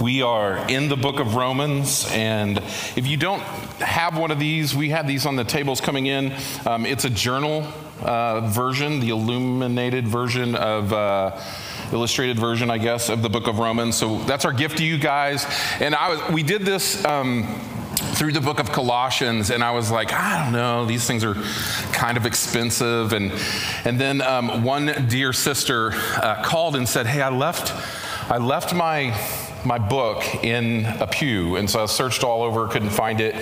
We are in the book of Romans, and if you don't have one of these, we have these on the tables coming in. Um, it's a journal uh, version, the illuminated version of. Uh, illustrated version, I guess, of the book of Romans. So that's our gift to you guys. And I was, we did this um, through the book of Colossians, and I was like, I don't know, these things are kind of expensive. And and then um, one dear sister uh, called and said, Hey, I left, I left my my book in a pew. And so I searched all over, couldn't find it,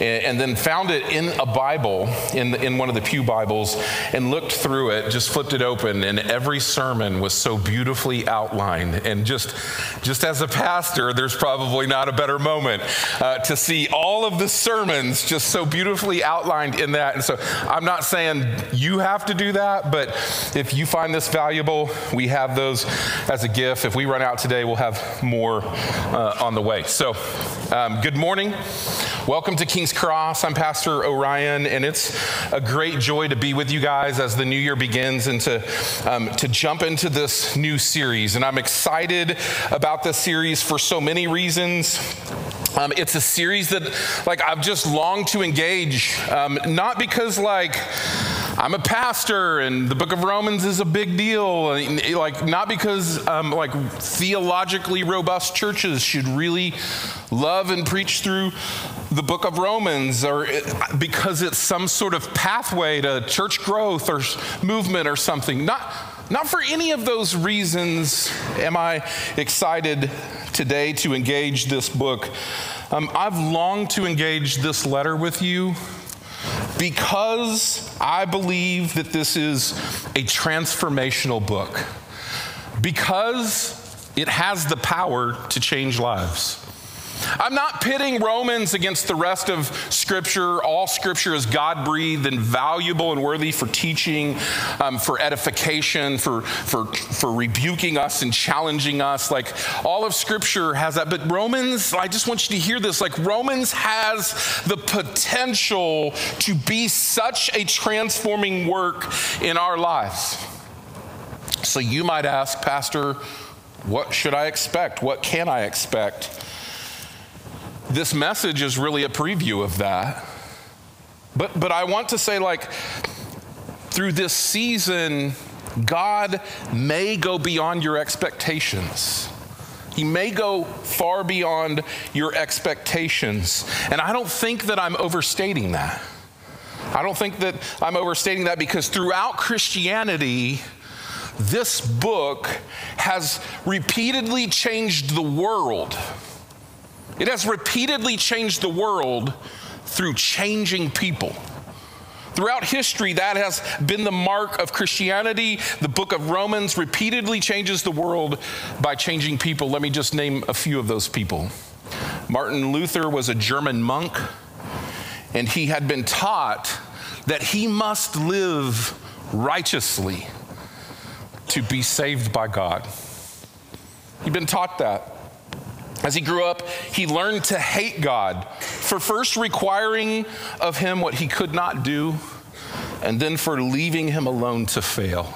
and, then found it in a Bible, in, the, in one of the Pew Bibles, and looked through it, just flipped it open, and every sermon was so beautifully outlined. And just, just as a pastor, there's probably not a better moment uh, to see all of the sermons just so beautifully outlined in that. And so I'm not saying you have to do that, but if you find this valuable, we have those as a gift. If we run out today, we'll have more uh, on the way. So, um, good morning. Welcome to King's Cross. I'm Pastor Orion, and it's a great joy to be with you guys as the new year begins and to, um, to jump into this new series. And I'm excited about this series for so many reasons. Um, it's a series that, like, I've just longed to engage, um, not because, like, I'm a pastor and the book of Romans is a big deal. Like, not because um, like theologically robust churches should really love and preach through the book of Romans or because it's some sort of pathway to church growth or movement or something. Not, not for any of those reasons am I excited today to engage this book. Um, I've longed to engage this letter with you because I believe that this is a transformational book, because it has the power to change lives. I'm not pitting Romans against the rest of Scripture. All Scripture is God breathed and valuable and worthy for teaching, um, for edification, for, for, for rebuking us and challenging us. Like all of Scripture has that. But Romans, I just want you to hear this like Romans has the potential to be such a transforming work in our lives. So you might ask, Pastor, what should I expect? What can I expect? This message is really a preview of that. But, but I want to say, like, through this season, God may go beyond your expectations. He may go far beyond your expectations. And I don't think that I'm overstating that. I don't think that I'm overstating that because throughout Christianity, this book has repeatedly changed the world. It has repeatedly changed the world through changing people. Throughout history, that has been the mark of Christianity. The book of Romans repeatedly changes the world by changing people. Let me just name a few of those people. Martin Luther was a German monk, and he had been taught that he must live righteously to be saved by God. He'd been taught that. As he grew up, he learned to hate God for first requiring of him what he could not do, and then for leaving him alone to fail.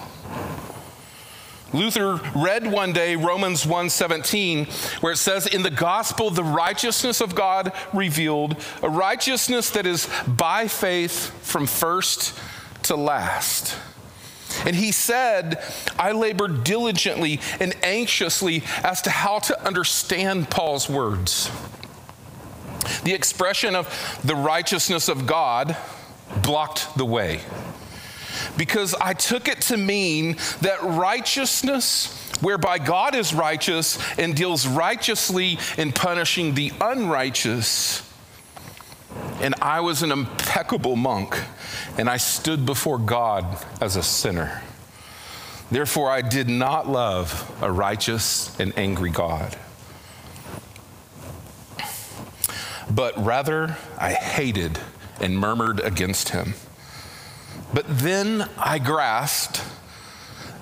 Luther read one day Romans 1:17 where it says in the gospel the righteousness of God revealed a righteousness that is by faith from first to last. And he said, I labored diligently and anxiously as to how to understand Paul's words. The expression of the righteousness of God blocked the way because I took it to mean that righteousness, whereby God is righteous and deals righteously in punishing the unrighteous, and I was an impeccable monk, and I stood before God as a sinner. Therefore, I did not love a righteous and angry God. But rather, I hated and murmured against him. But then I grasped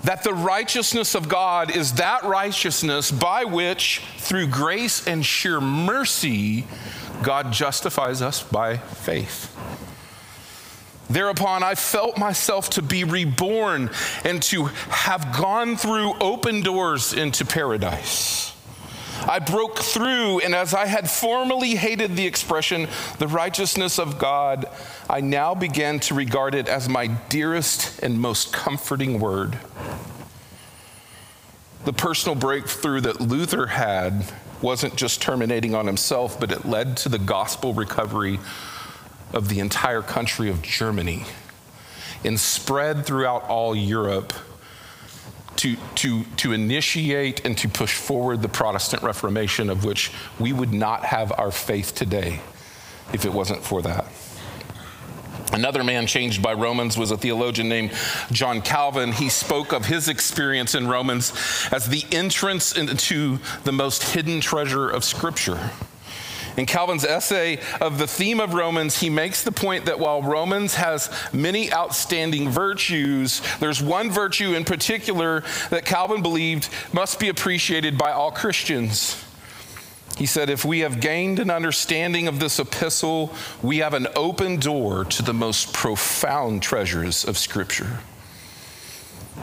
that the righteousness of God is that righteousness by which, through grace and sheer mercy, God justifies us by faith. Thereupon, I felt myself to be reborn and to have gone through open doors into paradise. I broke through, and as I had formerly hated the expression, the righteousness of God, I now began to regard it as my dearest and most comforting word. The personal breakthrough that Luther had wasn't just terminating on himself, but it led to the gospel recovery of the entire country of Germany and spread throughout all Europe to, to, to initiate and to push forward the Protestant Reformation, of which we would not have our faith today if it wasn't for that. Another man changed by Romans was a theologian named John Calvin. He spoke of his experience in Romans as the entrance into the most hidden treasure of Scripture. In Calvin's essay of the theme of Romans, he makes the point that while Romans has many outstanding virtues, there's one virtue in particular that Calvin believed must be appreciated by all Christians. He said, If we have gained an understanding of this epistle, we have an open door to the most profound treasures of Scripture.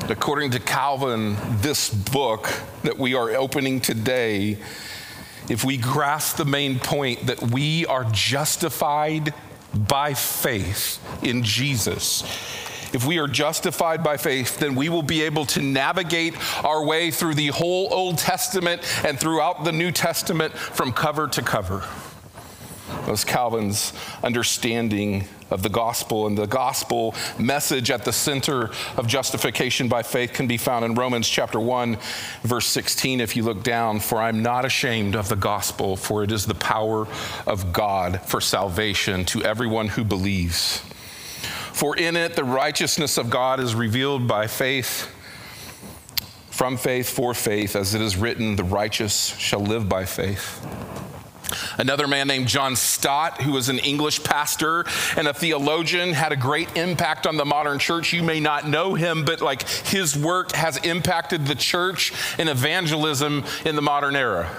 According to Calvin, this book that we are opening today if we grasp the main point that we are justified by faith in Jesus, if we are justified by faith, then we will be able to navigate our way through the whole Old Testament and throughout the New Testament from cover to cover. That was Calvin's understanding of the gospel. And the gospel message at the center of justification by faith can be found in Romans chapter 1, verse 16. If you look down, for I'm not ashamed of the gospel, for it is the power of God for salvation to everyone who believes. For in it the righteousness of God is revealed by faith. From faith for faith, as it is written, the righteous shall live by faith. Another man named John Stott, who was an English pastor and a theologian, had a great impact on the modern church. You may not know him, but like his work has impacted the church and evangelism in the modern era.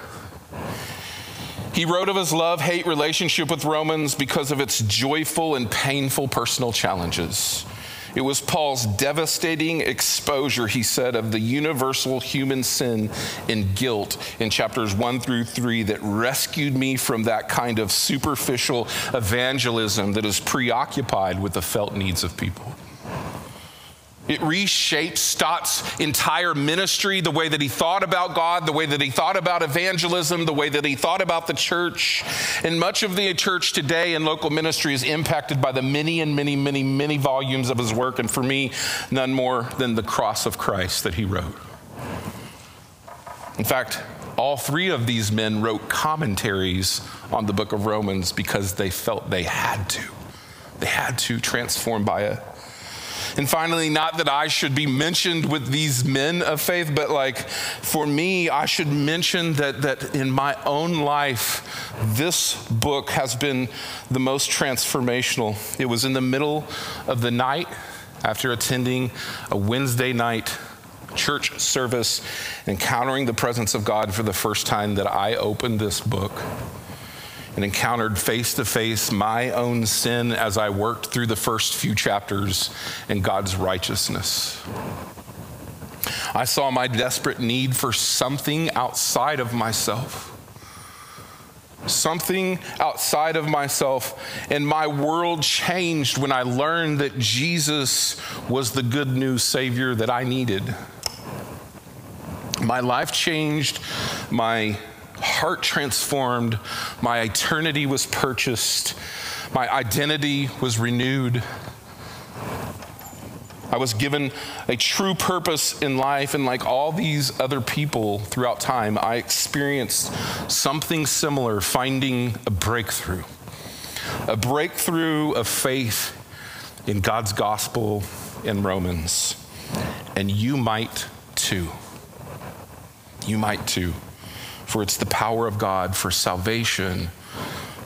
He wrote of his love hate relationship with Romans because of its joyful and painful personal challenges. It was Paul's devastating exposure, he said, of the universal human sin and guilt in chapters one through three that rescued me from that kind of superficial evangelism that is preoccupied with the felt needs of people. It reshaped Stott's entire ministry, the way that he thought about God, the way that he thought about evangelism, the way that he thought about the church. And much of the church today and local ministry is impacted by the many and many, many, many volumes of his work. And for me, none more than the cross of Christ that he wrote. In fact, all three of these men wrote commentaries on the book of Romans because they felt they had to. They had to transform by it. And finally, not that I should be mentioned with these men of faith, but like for me, I should mention that, that in my own life, this book has been the most transformational. It was in the middle of the night after attending a Wednesday night church service, encountering the presence of God for the first time, that I opened this book and encountered face to face my own sin as I worked through the first few chapters in God's righteousness. I saw my desperate need for something outside of myself. Something outside of myself, and my world changed when I learned that Jesus was the good news Savior that I needed. My life changed, my heart transformed, my eternity was purchased, my identity was renewed. I was given a true purpose in life, and like all these other people throughout time, I experienced something similar finding a breakthrough. A breakthrough of faith in God's gospel in Romans. And you might too. You might too. For it's the power of God for salvation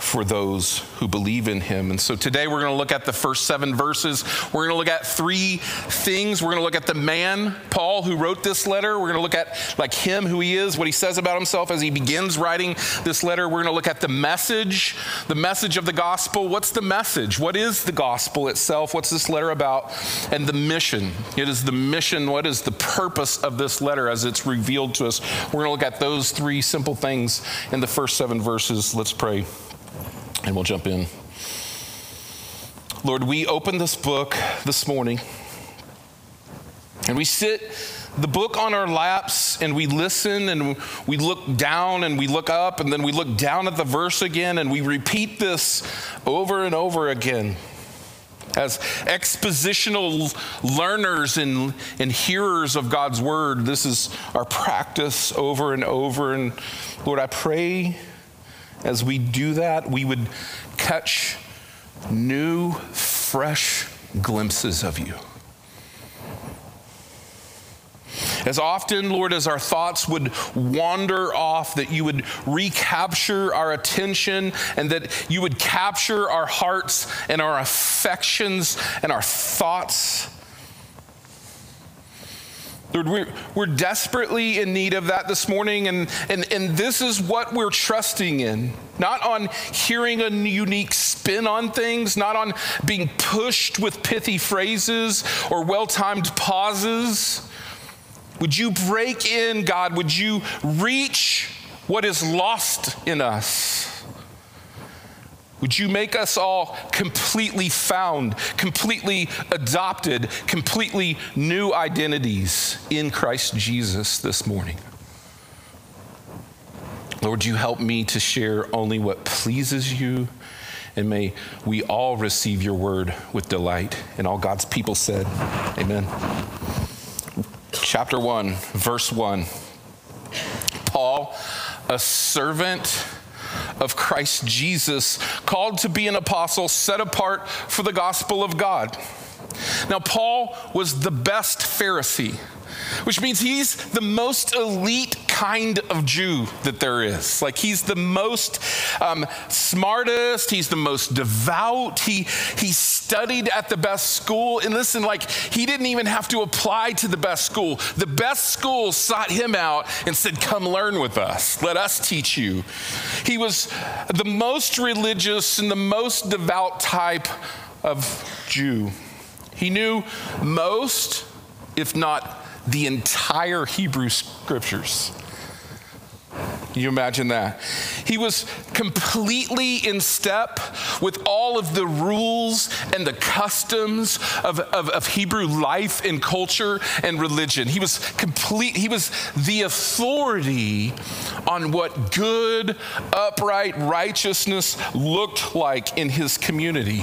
for those who believe in him. And so today we're going to look at the first seven verses. We're going to look at three things. We're going to look at the man, Paul, who wrote this letter. We're going to look at like him, who he is, what he says about himself as he begins writing this letter. We're going to look at the message, the message of the gospel. What's the message? What is the gospel itself? What's this letter about? And the mission. It is the mission. What is the purpose of this letter as it's revealed to us? We're going to look at those three simple things in the first seven verses. Let's pray and we'll jump in. Lord, we open this book this morning and we sit the book on our laps and we listen and we look down and we look up and then we look down at the verse again and we repeat this over and over again. As expositional learners and, and hearers of God's word, this is our practice over and over. And Lord, I pray as we do that, we would catch new, fresh glimpses of you. As often, Lord, as our thoughts would wander off, that you would recapture our attention and that you would capture our hearts and our affections and our thoughts Lord, we're, we're desperately in need of that this morning, and, and, and this is what we're trusting in. Not on hearing a unique spin on things, not on being pushed with pithy phrases or well timed pauses. Would you break in, God? Would you reach what is lost in us? Would you make us all completely found, completely adopted, completely new identities in Christ Jesus this morning? Lord, you help me to share only what pleases you, and may we all receive your word with delight. And all God's people said, Amen. Chapter 1, verse 1. Paul, a servant of Christ Jesus, called to be an apostle, set apart for the gospel of God. Now, Paul was the best Pharisee, which means he's the most elite kind of Jew that there is. Like he's the most um, smartest, he's the most devout, he, he studied at the best school. And listen, like he didn't even have to apply to the best school. The best school sought him out and said, Come learn with us, let us teach you. He was the most religious and the most devout type of Jew. He knew most, if not the entire Hebrew scriptures. Can you imagine that? He was completely in step with all of the rules and the customs of, of, of, Hebrew life and culture and religion. He was complete, he was the authority on what good, upright righteousness looked like in his community.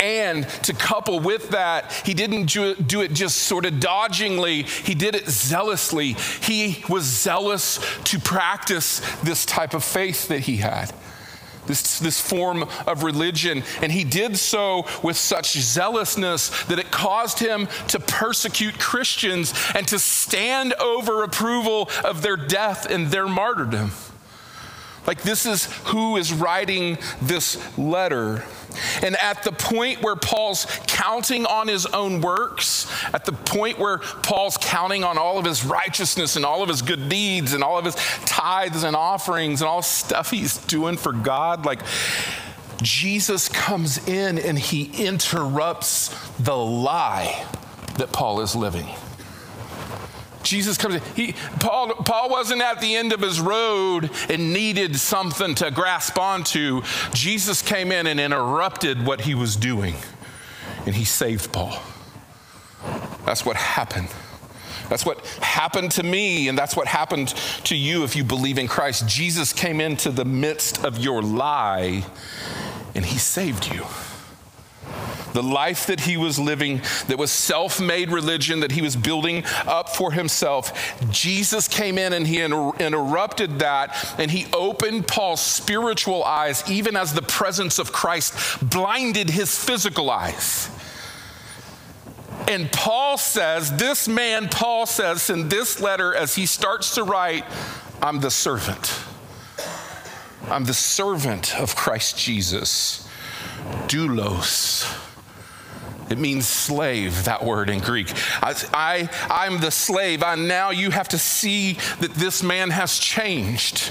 And to couple with that, he didn't do it just sort of dodgingly, he did it zealously. He was zealous to practice this type of faith that he had. This, this form of religion. And he did so with such zealousness that it caused him to persecute Christians and to stand over approval of their death and their martyrdom. Like, this is who is writing this letter. And at the point where Paul's counting on his own works, at the point where Paul's counting on all of his righteousness and all of his good deeds and all of his tithes and offerings and all stuff he's doing for God, like Jesus comes in and he interrupts the lie that Paul is living. Jesus comes in. He, Paul, Paul wasn't at the end of his road and needed something to grasp onto. Jesus came in and interrupted what he was doing, and he saved Paul. That's what happened. That's what happened to me, and that's what happened to you if you believe in Christ. Jesus came into the midst of your lie, and he saved you. The life that he was living, that was self made religion that he was building up for himself, Jesus came in and he inter- interrupted that and he opened Paul's spiritual eyes, even as the presence of Christ blinded his physical eyes. And Paul says, this man, Paul says in this letter, as he starts to write, I'm the servant. I'm the servant of Christ Jesus. Doulos. It means slave, that word in Greek. I, I, am the slave. I, now you have to see that this man has changed.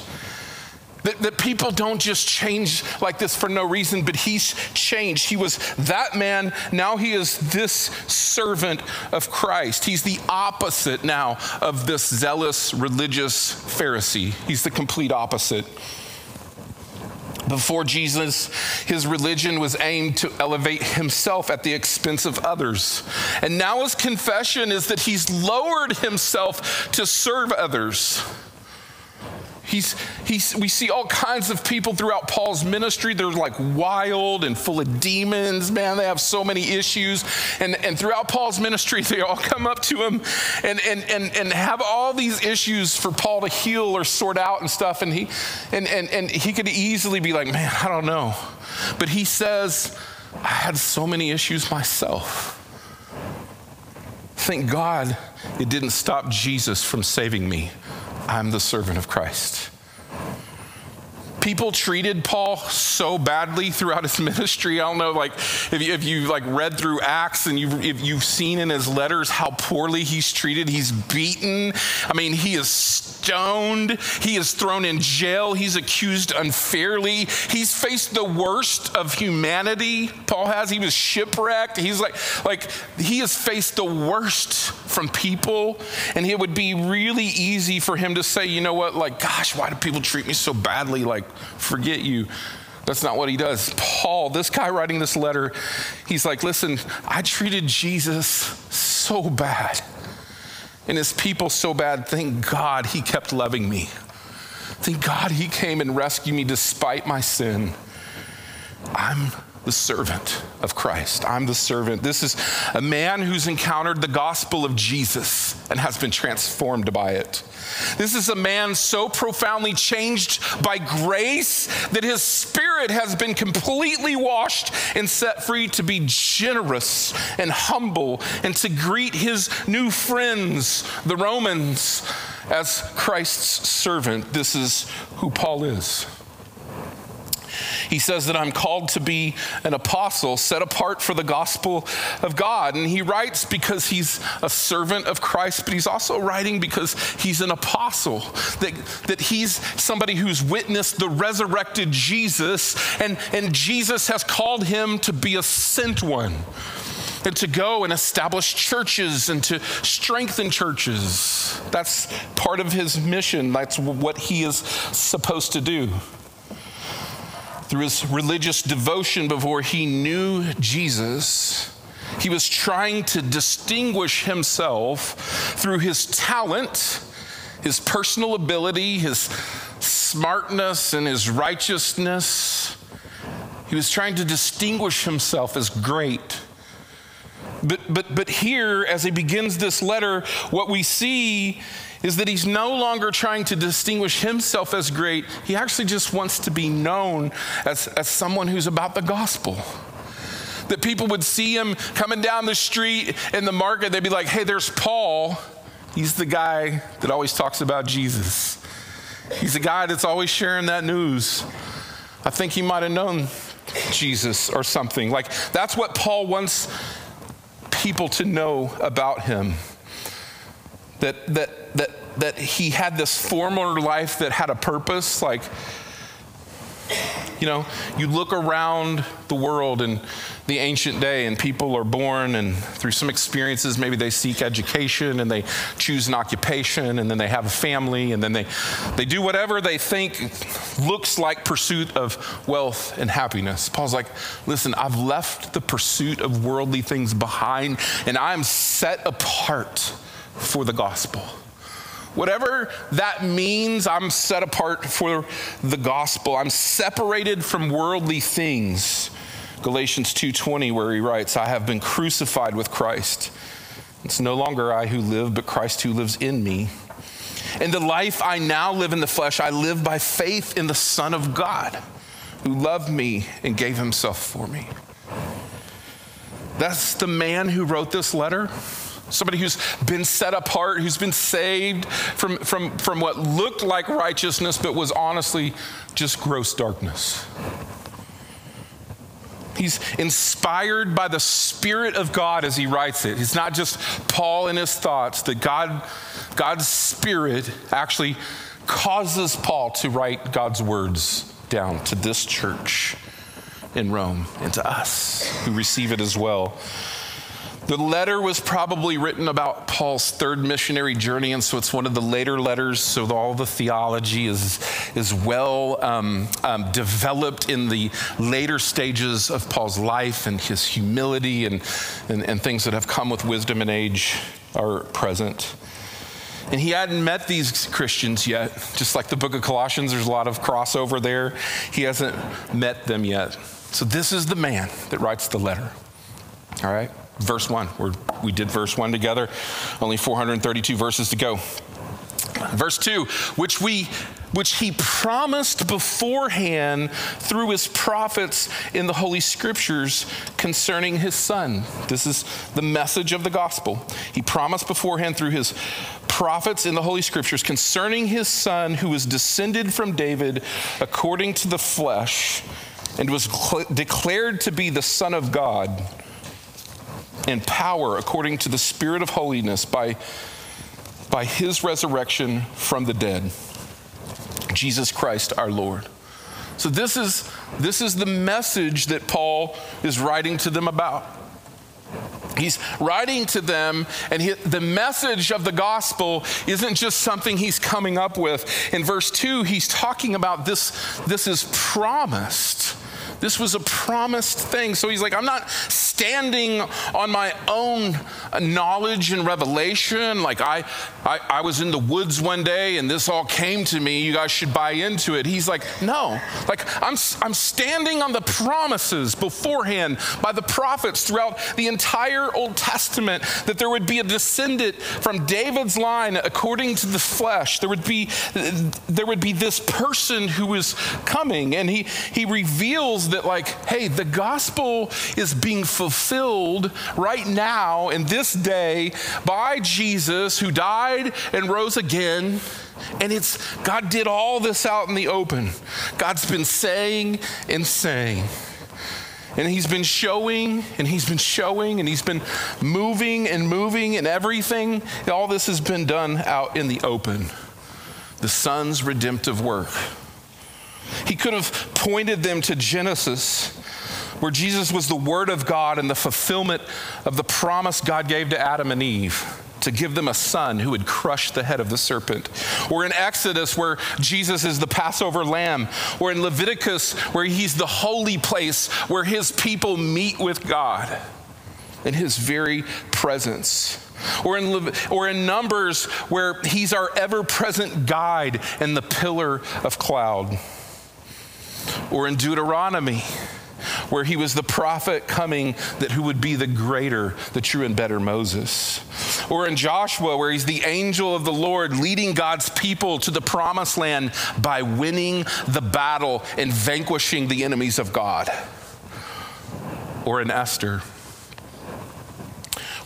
That, that people don't just change like this for no reason, but he's changed. He was that man, now he is this servant of Christ. He's the opposite now of this zealous religious Pharisee. He's the complete opposite. Before Jesus, his religion was aimed to elevate himself at the expense of others. And now his confession is that he's lowered himself to serve others. He's, he's, we see all kinds of people throughout Paul's ministry. They're like wild and full of demons. Man, they have so many issues. And, and throughout Paul's ministry, they all come up to him and, and, and, and have all these issues for Paul to heal or sort out and stuff. And he, and, and, and he could easily be like, man, I don't know. But he says, I had so many issues myself. Thank God it didn't stop Jesus from saving me. I'm the servant of Christ. People treated Paul so badly throughout his ministry. I don't know, like if you, if you like read through Acts and you if you've seen in his letters how poorly he's treated. He's beaten. I mean, he is stoned. He is thrown in jail. He's accused unfairly. He's faced the worst of humanity. Paul has. He was shipwrecked. He's like like he has faced the worst from people, and it would be really easy for him to say, you know what, like, gosh, why do people treat me so badly? Like, forget you. That's not what he does. Paul, this guy writing this letter, he's like, listen, I treated Jesus so bad and his people so bad. Thank God he kept loving me. Thank God he came and rescued me despite my sin. I'm the servant of Christ. I'm the servant. This is a man who's encountered the gospel of Jesus and has been transformed by it. This is a man so profoundly changed by grace that his spirit has been completely washed and set free to be generous and humble and to greet his new friends, the Romans, as Christ's servant. This is who Paul is. He says that I'm called to be an apostle set apart for the gospel of God. And he writes because he's a servant of Christ, but he's also writing because he's an apostle, that, that he's somebody who's witnessed the resurrected Jesus, and, and Jesus has called him to be a sent one and to go and establish churches and to strengthen churches. That's part of his mission. That's what he is supposed to do through his religious devotion before he knew Jesus, he was trying to distinguish himself through his talent, his personal ability, his smartness, and his righteousness. He was trying to distinguish himself as great. But, but, but here, as he begins this letter, what we see is that he's no longer trying to distinguish himself as great. He actually just wants to be known as, as someone who's about the gospel. That people would see him coming down the street in the market, they'd be like, hey, there's Paul. He's the guy that always talks about Jesus. He's the guy that's always sharing that news. I think he might have known Jesus or something. Like, that's what Paul wants people to know about him that, that, that, that he had this former life that had a purpose. Like, you know, you look around the world in the ancient day, and people are born, and through some experiences, maybe they seek education and they choose an occupation, and then they have a family, and then they, they do whatever they think looks like pursuit of wealth and happiness. Paul's like, listen, I've left the pursuit of worldly things behind, and I'm set apart for the gospel. Whatever that means, I'm set apart for the gospel. I'm separated from worldly things. Galatians 2:20 where he writes, "I have been crucified with Christ. It's no longer I who live, but Christ who lives in me." And the life I now live in the flesh, I live by faith in the Son of God, who loved me and gave himself for me. That's the man who wrote this letter somebody who's been set apart, who's been saved from, from, from what looked like righteousness, but was honestly just gross darkness. He's inspired by the Spirit of God as he writes it. It's not just Paul and his thoughts, that God, God's Spirit actually causes Paul to write God's words down to this church in Rome and to us who receive it as well. The letter was probably written about Paul's third missionary journey, and so it's one of the later letters. So all the theology is, is well um, um, developed in the later stages of Paul's life, and his humility and, and, and things that have come with wisdom and age are present. And he hadn't met these Christians yet. Just like the book of Colossians, there's a lot of crossover there. He hasn't met them yet. So this is the man that writes the letter. All right? Verse 1. We're, we did verse 1 together, only 432 verses to go. Verse 2, which we which he promised beforehand through his prophets in the holy scriptures concerning his son. This is the message of the gospel. He promised beforehand through his prophets in the holy scriptures concerning his son who was descended from David according to the flesh and was cl- declared to be the son of God and power according to the Spirit of holiness by, by his resurrection from the dead. Jesus Christ our Lord. So this is this is the message that Paul is writing to them about. He's writing to them, and he, the message of the gospel isn't just something he's coming up with. In verse 2, he's talking about this, this is promised. This was a promised thing. So he's like, I'm not standing on my own knowledge and revelation. Like, I, I, I, was in the woods one day and this all came to me. You guys should buy into it. He's like, no. Like, I'm, I'm standing on the promises beforehand by the prophets throughout the entire Old Testament that there would be a descendant from David's line according to the flesh. There would be, there would be this person who is coming. And he, he reveals that, like, hey, the gospel is being fulfilled right now in this day by Jesus who died and rose again. And it's God did all this out in the open. God's been saying and saying. And he's been showing and he's been showing and he's been moving and moving and everything. All this has been done out in the open. The Son's redemptive work. He could have pointed them to Genesis, where Jesus was the Word of God and the fulfillment of the promise God gave to Adam and Eve to give them a son who would crush the head of the serpent. Or in Exodus, where Jesus is the Passover lamb. Or in Leviticus, where he's the holy place where his people meet with God in his very presence. Or in, or in Numbers, where he's our ever present guide and the pillar of cloud or in Deuteronomy, where he was the prophet coming that who would be the greater, the true and better Moses. Or in Joshua, where he's the angel of the Lord leading God's people to the promised land by winning the battle and vanquishing the enemies of God. Or in Esther,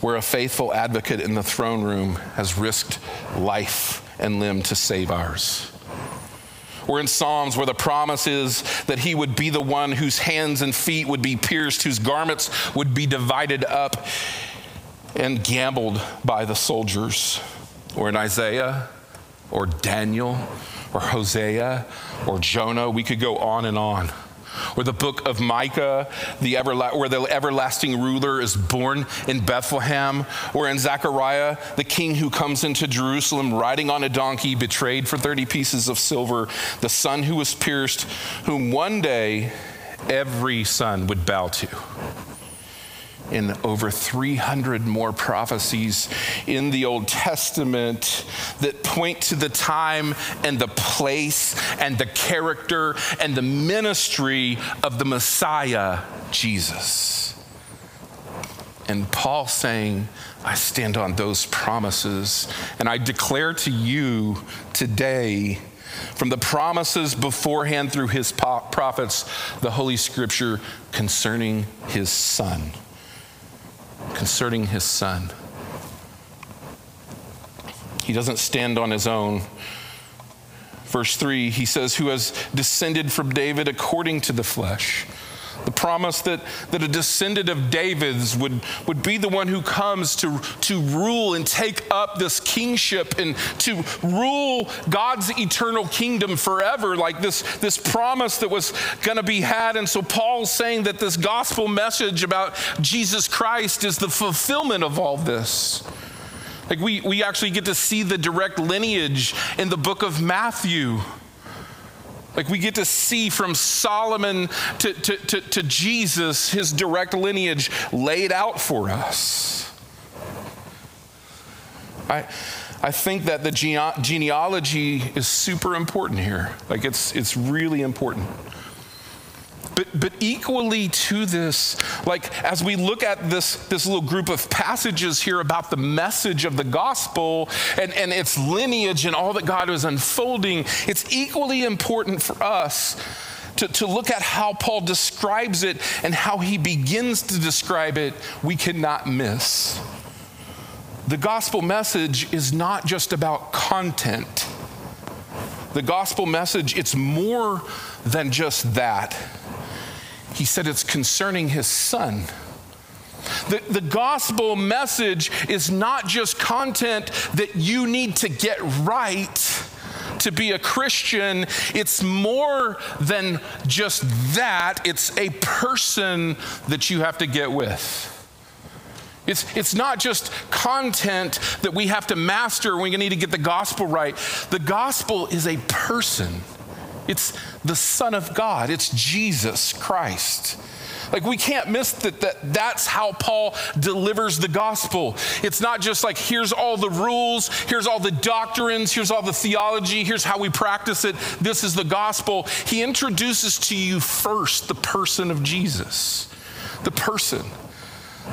where a faithful advocate in the throne room has risked life and limb to save ours. We're in Psalms where the promise is that he would be the one whose hands and feet would be pierced, whose garments would be divided up and gambled by the soldiers. Or in Isaiah, or Daniel, or Hosea, or Jonah. We could go on and on or the book of Micah, the everla- where the everlasting ruler is born in Bethlehem, or in Zechariah, the king who comes into Jerusalem riding on a donkey, betrayed for 30 pieces of silver, the son who was pierced, whom one day every son would bow to. And over 300 more prophecies in the Old Testament that point to the time and the place and the character and the ministry of the Messiah, Jesus. And Paul saying, I stand on those promises, and I declare to you today from the promises beforehand through his prophets, the Holy Scripture concerning his Son. Concerning his Son. He doesn't stand on his own. Verse 3, he says, Who has descended from David according to the flesh promise that, that a descendant of David's would, would be the one who comes to, to rule and take up this kingship and to rule God's eternal kingdom forever, like this, this promise that was going to be had. And so Paul's saying that this gospel message about Jesus Christ is the fulfillment of all this. Like we, we actually get to see the direct lineage in the book of Matthew. Like we get to see from Solomon to, to, to, to, Jesus, his direct lineage laid out for us. I, I think that the gene- genealogy is super important here. Like it's, it's really important. But, but equally to this, like as we look at this, this little group of passages here about the message of the gospel and, and its lineage and all that God is unfolding, it's equally important for us to, to look at how Paul describes it and how he begins to describe it, we cannot miss. The gospel message is not just about content. The gospel message, it's more than just that. He said it's concerning his son. The, the gospel message is not just content that you need to get right to be a Christian. It's more than just that, it's a person that you have to get with. It's, it's not just content that we have to master. We need to get the gospel right. The gospel is a person. It's the Son of God, it's Jesus Christ. Like, we can't miss that, that that's how Paul delivers the gospel. It's not just like, here's all the rules, here's all the doctrines, here's all the theology, here's how we practice it. This is the gospel. He introduces to you first the person of Jesus, the person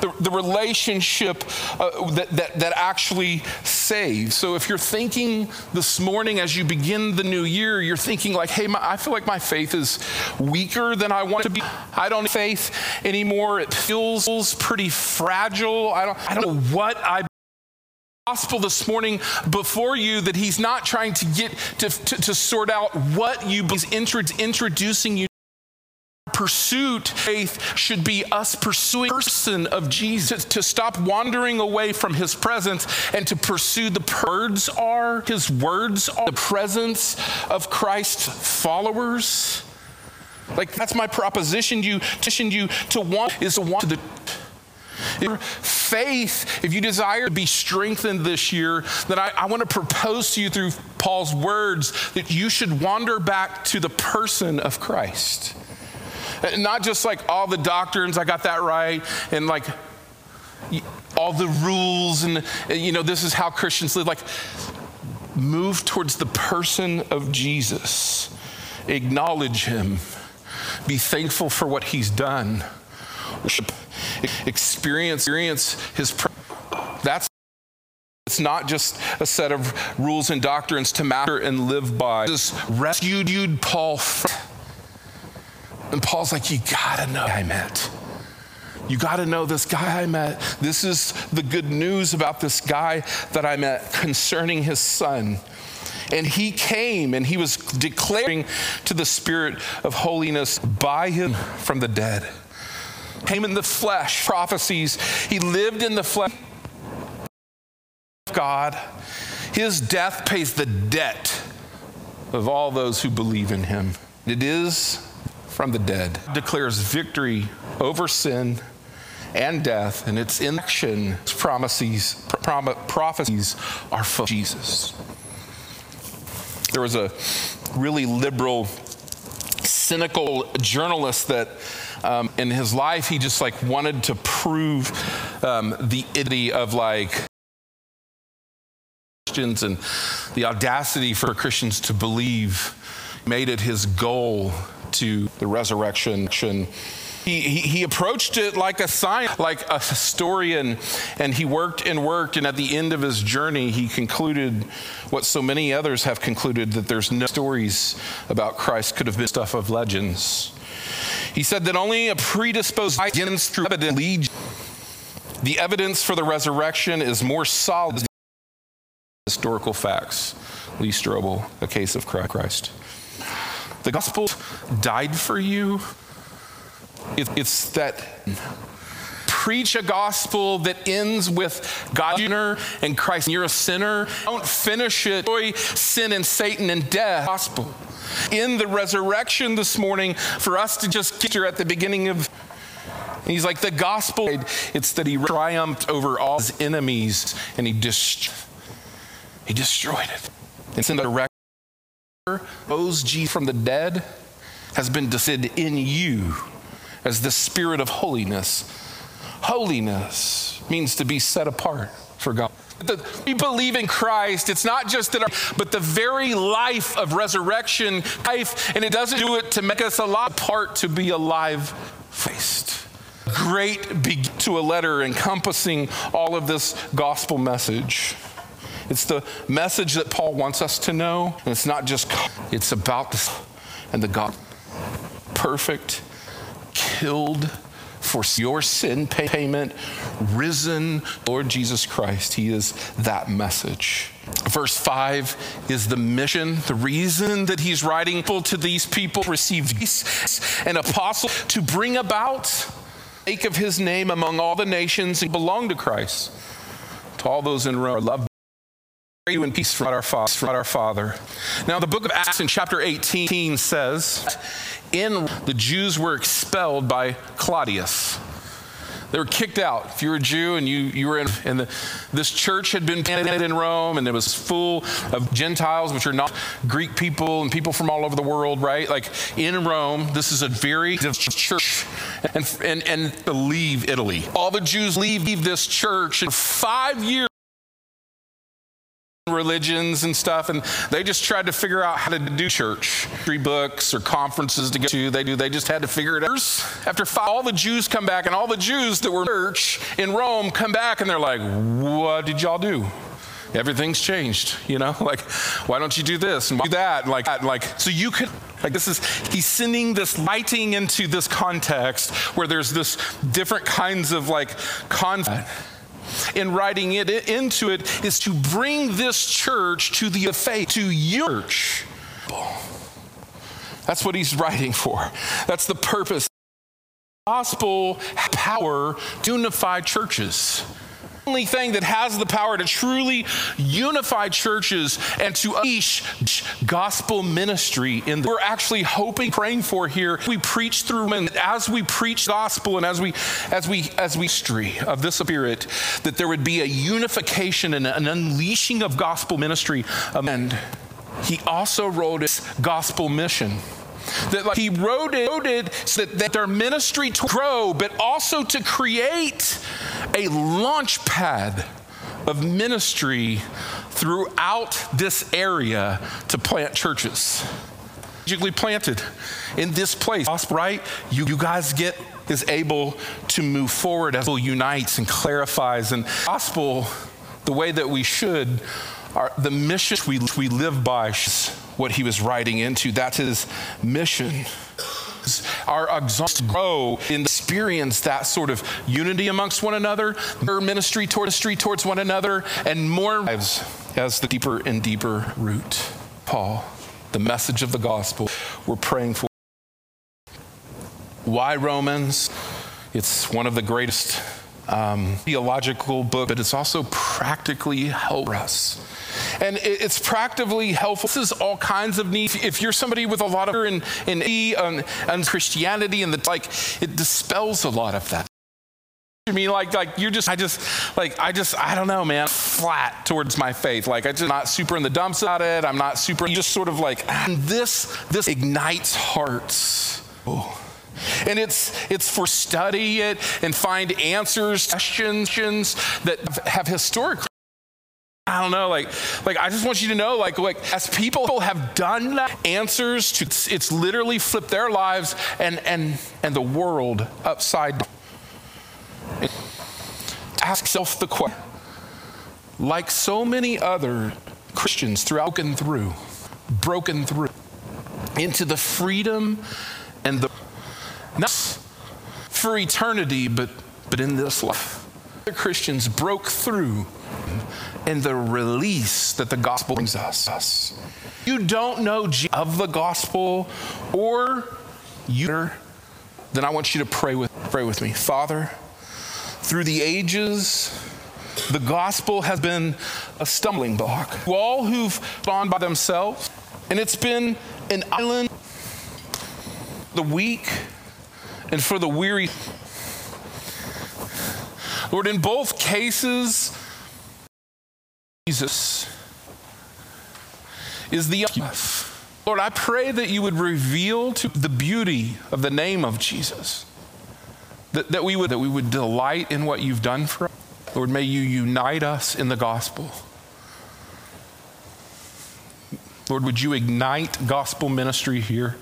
the, the relationship uh, that, that, that actually saves. So if you're thinking this morning as you begin the new year, you're thinking like, hey, my, I feel like my faith is weaker than I want it to be. I don't have faith anymore. It feels pretty fragile. I don't, I don't know what I gospel this morning before you that he's not trying to get to, to, to sort out what you he's introducing you pursuit, faith should be us pursuing the person of Jesus, to stop wandering away from his presence and to pursue the words are, his words are the presence of Christ's followers. Like that's my proposition you, to you to want is to want to the faith, if you desire to be strengthened this year, then I, I want to propose to you through Paul's words that you should wander back to the person of Christ. Not just like all the doctrines, I got that right, and like all the rules, and you know, this is how Christians live. Like, move towards the person of Jesus, acknowledge him, be thankful for what he's done, experience, experience his. That's it's not just a set of rules and doctrines to master and live by. Jesus rescued Paul from and Paul's like, You gotta know I met. You got to know this guy I met. This is the good news about this guy that I met concerning his son. And he came and he was declaring to the spirit of holiness by him from the dead. Came in the flesh, prophecies. He lived in the flesh. God, his death pays the debt of all those who believe in him. It is from the dead, declares victory over sin and death, and its in action promises, prom- prophecies are for Jesus. There was a really liberal cynical journalist that um, in his life he just like wanted to prove um, the idiocy of like Christians and the audacity for Christians to believe made it his goal to the resurrection. He, he, he, approached it like a science, like a historian, and he worked and worked. And at the end of his journey, he concluded what so many others have concluded that there's no stories about Christ could have been stuff of legends. He said that only a predisposed begins through evidence. The evidence for the resurrection is more solid historical facts. Lee Strobel, A Case of Christ. The gospel died for you. It's that preach a gospel that ends with God and Christ. You're a sinner. Don't finish it. Joy, sin and Satan and death. Gospel. In the resurrection this morning, for us to just get here at the beginning of He's like the gospel. It's that he triumphed over all his enemies and he destroyed he destroyed it. It's in the record. Rose G from the dead has been descended in you as the spirit of holiness. Holiness means to be set apart for God. The, we believe in Christ. It's not just that, our, but the very life of resurrection, life, and it doesn't do it to make us alive, part to be alive faced. Great begin to a letter encompassing all of this gospel message. It's the message that Paul wants us to know. And it's not just, it's about this and the God. Perfect, killed for your sin payment, risen Lord Jesus Christ. He is that message. Verse 5 is the mission, the reason that he's writing to these people received an apostle to bring about sake of his name among all the nations and belong to Christ. To all those in Rome, love you in peace from our, father, from our Father. Now, the book of Acts in chapter 18 says, in the Jews were expelled by Claudius. They were kicked out. If you were a Jew and you, you were in, and the, this church had been planted in Rome and it was full of Gentiles, which are not Greek people and people from all over the world, right? Like in Rome, this is a very church. And, and, and leave Italy. All the Jews leave this church. And five years, religions and stuff, and they just tried to figure out how to do church. Books or conferences to go to. They do. They just had to figure it out. After five, all the Jews come back, and all the Jews that were in church in Rome come back, and they're like, "What did y'all do?" Everything's changed, you know. Like, why don't you do this and do that? And like, like, so you could like this is he's sending this lighting into this context where there's this different kinds of like content in writing it into it is to bring this church to the faith, to your church. That's what he's writing for. That's the purpose. Gospel power to unify churches only thing that has the power to truly unify churches and to unleash gospel ministry in the, we're actually hoping praying for here. We preach through and as we preach gospel and as we as we as we history of this spirit that there would be a unification and an unleashing of gospel ministry. And he also wrote his gospel mission that like, he wrote it, wrote it so that, that their ministry to grow, but also to create a launch pad of ministry throughout this area to plant churches. Strategically planted in this place, right? You, you guys get is able to move forward as it unites and clarifies and gospel the way that we should our, the mission we, we live by what he was writing into. That's his mission. Our exhaust grow in experience that sort of unity amongst one another, their ministry toward ministry towards one another, and more lives as the deeper and deeper root. Paul, the message of the gospel, we're praying for. Why Romans? It's one of the greatest um, theological book, but it's also practically help us and it's practically helpful. This is all kinds of needs. If you're somebody with a lot of in, in and, and Christianity and the like, it dispels a lot of that. I mean, like like you're just I just like I just I don't know man flat towards my faith like I just not super in the dumps about it I'm not super just sort of like and this this ignites hearts oh. And it's it's for study it and find answers questions that have historic I don't know, like, like I just want you to know, like, like as people have done that, answers to it's, it's literally flipped their lives and and and the world upside down. Ask yourself the question, like so many other Christians throughout, broken through, broken through into the freedom and the not for eternity, but but in this life. The Christians broke through and the release that the gospel brings us. You don't know of the gospel or you then I want you to pray with pray with me. Father, through the ages, the gospel has been a stumbling block. To all who've gone by themselves, and it's been an island the weak and for the weary. Lord, in both cases, Jesus is the Lord, I pray that you would reveal to the beauty of the name of Jesus. That, that, we would, that we would delight in what you've done for us. Lord, may you unite us in the gospel. Lord, would you ignite gospel ministry here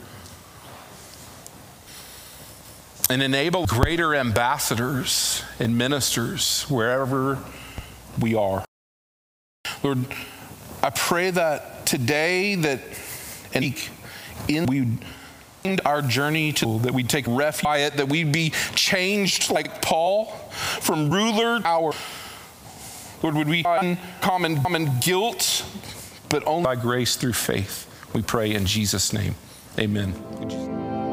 and enable greater ambassadors and ministers wherever we are? Lord, I pray that today that and in we end our journey to that we'd take refuge by it, that we'd be changed like Paul from ruler to our Lord, would we common common guilt, but only by grace through faith. We pray in Jesus' name. Amen.